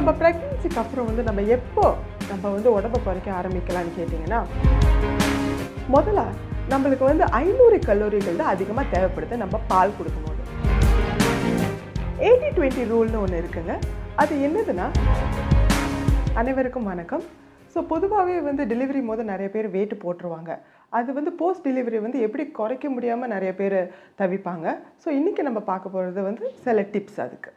நம்ம ப்ரெக்னென்சிக்கு அப்புறம் வந்து நம்ம எப்போ நம்ம வந்து உடம்பை குறைக்க ஆரம்பிக்கலாம்னு கேட்டிங்கன்னா முதல்ல நம்மளுக்கு வந்து ஐநூறு கல்லூரிகள் தான் அதிகமாக தேவைப்படுது நம்ம பால் கொடுக்கும்போது. எயிட்டி டுவெண்ட்டி ரூல்னு ஒன்று இருக்குங்க. அது என்னதுன்னா அனைவருக்கும் வணக்கம். ஸோ பொதுவாகவே வந்து டெலிவரி போது நிறைய பேர் வெயிட் போட்டுருவாங்க. அது வந்து போஸ்ட் டெலிவரி வந்து எப்படி குறைக்க முடியாமல் நிறைய பேர் தவிப்பாங்க. ஸோ இன்றைக்கி நம்ம பார்க்க போகிறது வந்து சில டிப்ஸ் அதுக்கு.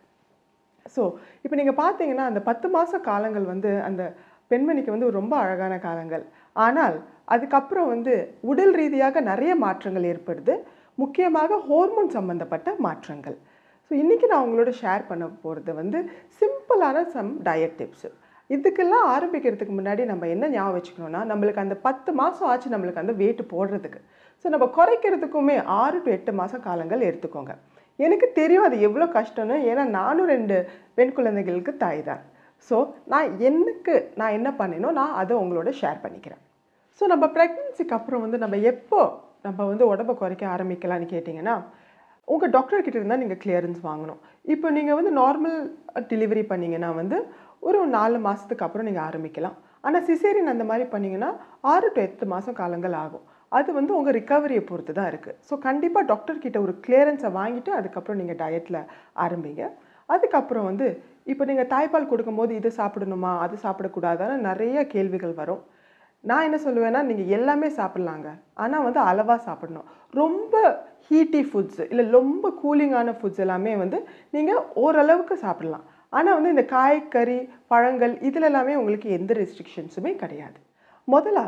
ஸோ இப்போ நீங்கள் பார்த்தீங்கன்னா அந்த பத்து மாத காலங்கள் வந்து அந்த பெண்மணிக்கு வந்து ரொம்ப அழகான காலங்கள். ஆனால் அதுக்கப்புறம் வந்து உடல் ரீதியாக நிறைய மாற்றங்கள் ஏற்படுது. முக்கியமாக ஹோர்மோன் சம்மந்தப்பட்ட மாற்றங்கள். ஸோ இன்றைக்கி நான் உங்களோட ஷேர் பண்ண போகிறது வந்து சிம்பிளான சம் டயட் டிப்ஸு இதுக்கெல்லாம் ஆரம்பிக்கிறதுக்கு முன்னாடி நம்ம என்ன ஞாபகம் வச்சுக்கணும்னா நம்மளுக்கு அந்த பத்து மாதம் ஆச்சு நம்மளுக்கு அந்த வெயிட் போடுறதுக்கு. ஸோ நம்ம குறைக்கிறதுக்குமே ஆறு டு எட்டு மாதம் காலங்கள் எடுத்துக்கோங்க. எனக்கு தெரியும் அது எவ்வளோ கஷ்டம்னு. ஏன்னா நானும் ரெண்டு பெண் குழந்தைகளுக்கு தாய் தான் ஸோ நான் எனக்கு நான் என்ன பண்ணினோ நான் அதை உங்களோட ஷேர் பண்ணிக்கிறேன். ஸோ நம்ம ப்ரெக்னென்சிக்கு அப்புறம் வந்து நம்ம எப்போ நம்ம வந்து உடம்பை குறைக்க ஆரம்பிக்கலாம்னு கேட்டிங்கன்னா உங்கள் டாக்டர் கிட்ட இருந்தால் நீங்கள் கிளியரன்ஸ் வாங்கணும். இப்போ நீங்கள் வந்து நார்மல் டெலிவரி பண்ணீங்கன்னா வந்து ஒரு நாலு மாதத்துக்கு அப்புறம் நீங்கள் ஆரம்பிக்கலாம். ஆனால் சிசேரியன் அந்த மாதிரி பண்ணிங்கன்னா ஆறு டு எட்டு மாதம் காலங்கள் ஆகும். அது வந்து உங்கள் ரிக்கவரியை பொறுத்து தான் இருக்குது ஸோ கண்டிப்பாக டாக்டர்கிட்ட ஒரு கிளியரன்ஸை வாங்கிட்டு அதுக்கப்புறம் நீங்கள் டயட்டில் ஆரம்பிங்க. அதுக்கப்புறம் வந்து இப்போ நீங்கள் தாய்ப்பால் கொடுக்கும்போது இது சாப்பிடணுமா அது சாப்பிடக்கூடாதான்னு நிறைய கேள்விகள் வரும். நான் என்ன சொல்லுவேன்னா நீங்கள் எல்லாமே சாப்பிட்லாங்க. ஆனால் வந்து அளவாக சாப்பிடணும். ரொம்ப ஹீட்டி ஃபுட்ஸ் இல்லை ரொம்ப கூலிங்கான ஃபுட்ஸ் எல்லாமே வந்து நீங்கள் ஓரளவுக்கு சாப்பிடலாம். ஆனால் வந்து இந்த காய்கறி பழங்கள் இதில் எல்லாமே உங்களுக்கு எந்த ரெஸ்ட்ரிக்ஷன்ஸுமே கிடையாது. முதல்ல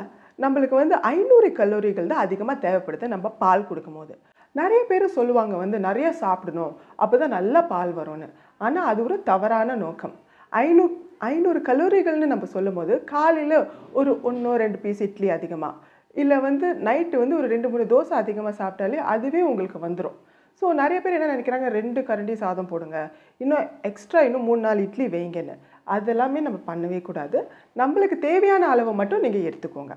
நம்மளுக்கு வந்து ஐநூறு கல்லூரிகள் தான் அதிகமாக தேவைப்படுது நம்ம பால் கொடுக்கும்போது. நிறைய பேர் சொல்லுவாங்க வந்து நிறைய சாப்பிடணும். அப்போ தான் நல்லா பால் வரும்னு. ஆனால் அது ஒரு தவறான நோக்கம். ஐநூ ஐநூறு கல்லூரிகள்னு நம்ம சொல்லும்போது காலையில் ஒரு ஒன்றோ ரெண்டு பீஸ் இட்லி அதிகமாக இல்லை வந்து நைட்டு வந்து ஒரு ரெண்டு மூணு தோசை அதிகமாக சாப்பிட்டாலே அதுவே உங்களுக்கு வந்துடும் ஸோ நிறைய பேர் என்ன நினைக்கிறாங்க ரெண்டு கரண்டி சாதம் போடுங்க. இன்னும் எக்ஸ்ட்ரா இன்னும் மூணு நாள் இட்லி வைங்கன்னு. அதெல்லாமே நம்ம பண்ணவே கூடாது. நம்மளுக்கு தேவையான அளவை மட்டும் நீங்கள் எடுத்துக்கோங்க.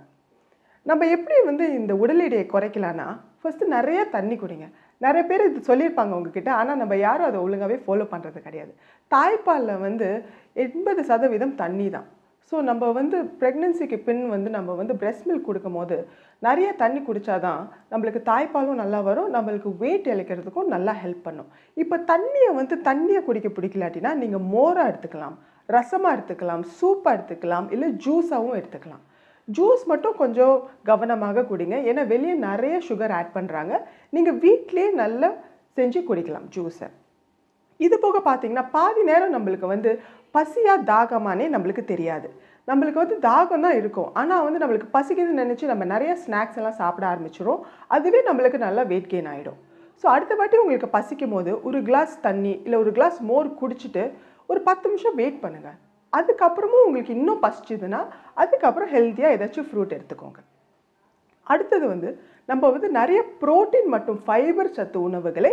நம்ம எப்படி வந்து இந்த உடல் எடையை குறைக்கலான்னா ஃபஸ்ட்டு நிறைய தண்ணி குடிங்க. நிறைய பேர் இது சொல்லியிருப்பாங்க உங்ககிட்ட. ஆனால் நம்ம யாரும் அதை ஒழுங்காகவே ஃபாலோ பண்ணுறது கிடையாது. தாய்ப்பாலில் வந்து எண்பது சதவீதம் தண்ணி தான். ஸோ நம்ம வந்து ப்ரெக்னென்சிக்கு பின் வந்து நம்ம வந்து பிரெஸ்ட் மில்க் கொடுக்கும் போது நிறைய தண்ணி குடித்தாதான் நம்மளுக்கு தாய்ப்பாலும் நல்லா வரும் நம்மளுக்கு வெயிட் இழைக்கிறதுக்கும் நல்லா ஹெல்ப் பண்ணும். இப்போ தண்ணியை வந்து தண்ணியை குடிக்க பிடிக்கலாட்டினா நீங்கள் மோராக எடுத்துக்கலாம் ரசமாக எடுத்துக்கலாம் சூப்பாக எடுத்துக்கலாம் இல்லை ஜூஸாகவும் எடுத்துக்கலாம். ஜூஸ் மட்டும் கொஞ்சம் கவனமாக குடிங்க. ஏன்னா வெளியே நிறைய சுகர் ஆட் பண்ணுறாங்க நீங்கள் வீட்டிலே நல்லா செஞ்சு குடிக்கலாம் ஜூஸை. இது போக பார்த்தீங்கன்னா பாதி நேரம் நம்மளுக்கு வந்து பசியாக தாகமானே நம்மளுக்கு தெரியாது. நம்மளுக்கு வந்து தாகம் தான் இருக்கும். ஆனால் வந்து நம்மளுக்கு பசிக்குதுன்னு நினச்சி நம்ம நிறைய ஸ்நாக்ஸ் எல்லாம் சாப்பிட ஆரம்பிச்சிடும் அதுவே நம்மளுக்கு நல்லா வெயிட் கெயின் ஆகிடும் ஸோ அடுத்த வாட்டி உங்களுக்கு பசிக்கும் போது ஒரு கிளாஸ் தண்ணி இல்லை ஒரு கிளாஸ் மோர் குடிச்சிட்டு ஒரு பத்து நிமிஷம் வெயிட் பண்ணுங்கள் அதுக்கப்புறமும் உங்களுக்கு இன்னும் பசிச்சுதுன்னா அதுக்கப்புறம் ஹெல்த்தியாக ஏதாச்சும் ஃப்ரூட் எடுத்துக்கோங்க. அடுத்தது வந்து நம்ம வந்து நிறைய புரோட்டீன் மற்றும் ஃபைபர் சத்து உணவுகளை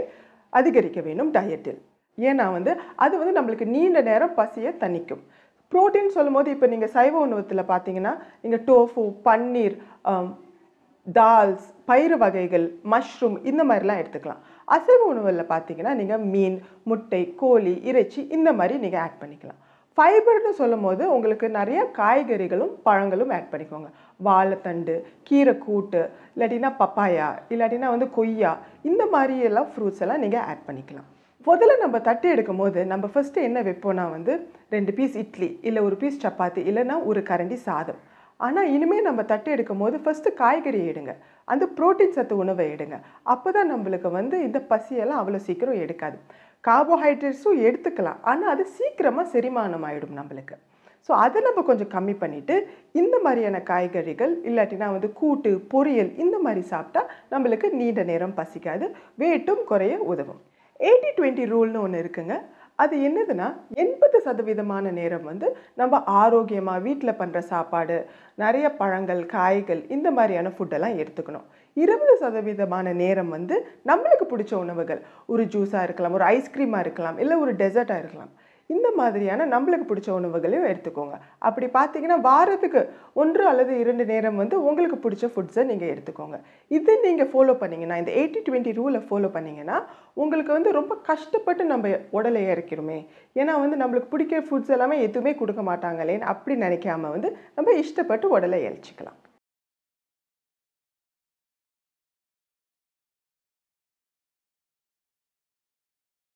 அதிகரிக்க வேண்டும் டயட்டில் ஏன்னா வந்து அது வந்து நம்மளுக்கு நீண்ட நேரம் பசியை தணிக்கும். புரோட்டீன் சொல்லும்போது இப்போ நீங்கள் சைவ உணவத்தில் பார்த்தீங்கன்னா நீங்கள் டோஃபு பன்னீர் தால்ஸ் பயிறு வகைகள் மஷ்ரூம் இந்த மாதிரிலாம் எடுத்துக்கலாம். அசைவ உணவில் பார்த்தீங்கன்னா நீங்கள் மீன் முட்டை கோழி இறைச்சி இந்த மாதிரி நீங்கள் ஆட் பண்ணிக்கலாம். ஃபைபர்னு சொல்லும் போது உங்களுக்கு நிறைய காய்கறிகளும் பழங்களும் ஆட் பண்ணிக்கோங்க. வாழைத்தண்டு கீரை கூட்டு இல்லாட்டினா பப்பாயா இல்லாட்டினா வந்து கொய்யா இந்த மாதிரி எல்லாம் ஃப்ரூட்ஸ் எல்லாம் நீங்கள் ஆட் பண்ணிக்கலாம். முதல்ல நம்ம தட்டி எடுக்கும் போது நம்ம ஃபஸ்ட்டு என்ன வைப்போம்னா வந்து ரெண்டு பீஸ் இட்லி இல்லை ஒரு பீஸ் சப்பாத்தி இல்லைன்னா ஒரு கரண்டி சாதம். ஆனால் இனிமேல் நம்ம தட்டி எடுக்கும் போது ஃபஸ்ட்டு காய்கறி எடுங்க. அந்த புரோட்டீன் சத்து உணவை எடுங்க. அப்போ தான் நம்மளுக்கு வந்து இந்த பசியெல்லாம் அவ்வளோ சீக்கிரம் எடுக்காது. கார்போஹைட்ரேட்ஸும் எடுத்துக்கலாம். ஆனால் அது சீக்கிரமாக செரிமானம் ஆகிடும் நம்மளுக்கு. ஸோ அதை நம்ம கொஞ்சம் கம்மி பண்ணிவிட்டு இந்த மாதிரியான காய்கறிகள் இல்லாட்டினா வந்து கூட்டு பொரியல் இந்த மாதிரி சாப்பிட்டா நம்மளுக்கு நீண்ட நேரம் பசிக்காது வெயிட்டும் குறைய உதவும். எயிட்டி டுவெண்ட்டி ரூல்னு ஒன்று இருக்குங்க. அது என்னதுன்னா எண்பது சதவீதமான நேரம் வந்து நம்ம ஆரோக்கியமாக வீட்டில் பண்ணுற சாப்பாடு நிறைய பழங்கள் காய்கள் இந்த மாதிரியான ஃபுட்டெல்லாம் எடுத்துக்கணும். இருபது சதவீதமான நேரம் வந்து நம்மளுக்கு பிடிச்ச உணவுகள். ஒரு ஜூஸாக இருக்கலாம் ஒரு ஐஸ்கிரீமாக இருக்கலாம் இல்லை ஒரு டெசர்ட்டாக இருக்கலாம். இந்த மாதிரியான நம்மளுக்கு பிடிச்ச உணவுகளையும் எடுத்துக்கோங்க. அப்படி பார்த்தீங்கன்னா வாரத்துக்கு ஒன்று அல்லது இரண்டு நேரம் வந்து உங்களுக்கு பிடிச்ச ஃபுட்ஸை நீங்கள் எடுத்துக்கோங்க. இது நீங்கள் ஃபாலோ பண்ணீங்கன்னா இந்த எயிட்டி டுவெண்ட்டி ரூலை ஃபாலோ பண்ணிங்கன்னா உங்களுக்கு வந்து ரொம்ப கஷ்டப்பட்டு நம்ம உடலை இறக்கிறோமே. ஏன்னா வந்து நம்மளுக்கு பிடிக்கிற ஃபுட்ஸ் எல்லாமே எதுவுமே கொடுக்க மாட்டாங்களேன்னு அப்படி நினைக்காம வந்து நம்ம இஷ்டப்பட்டு உடலை இறைச்சிக்கலாம்.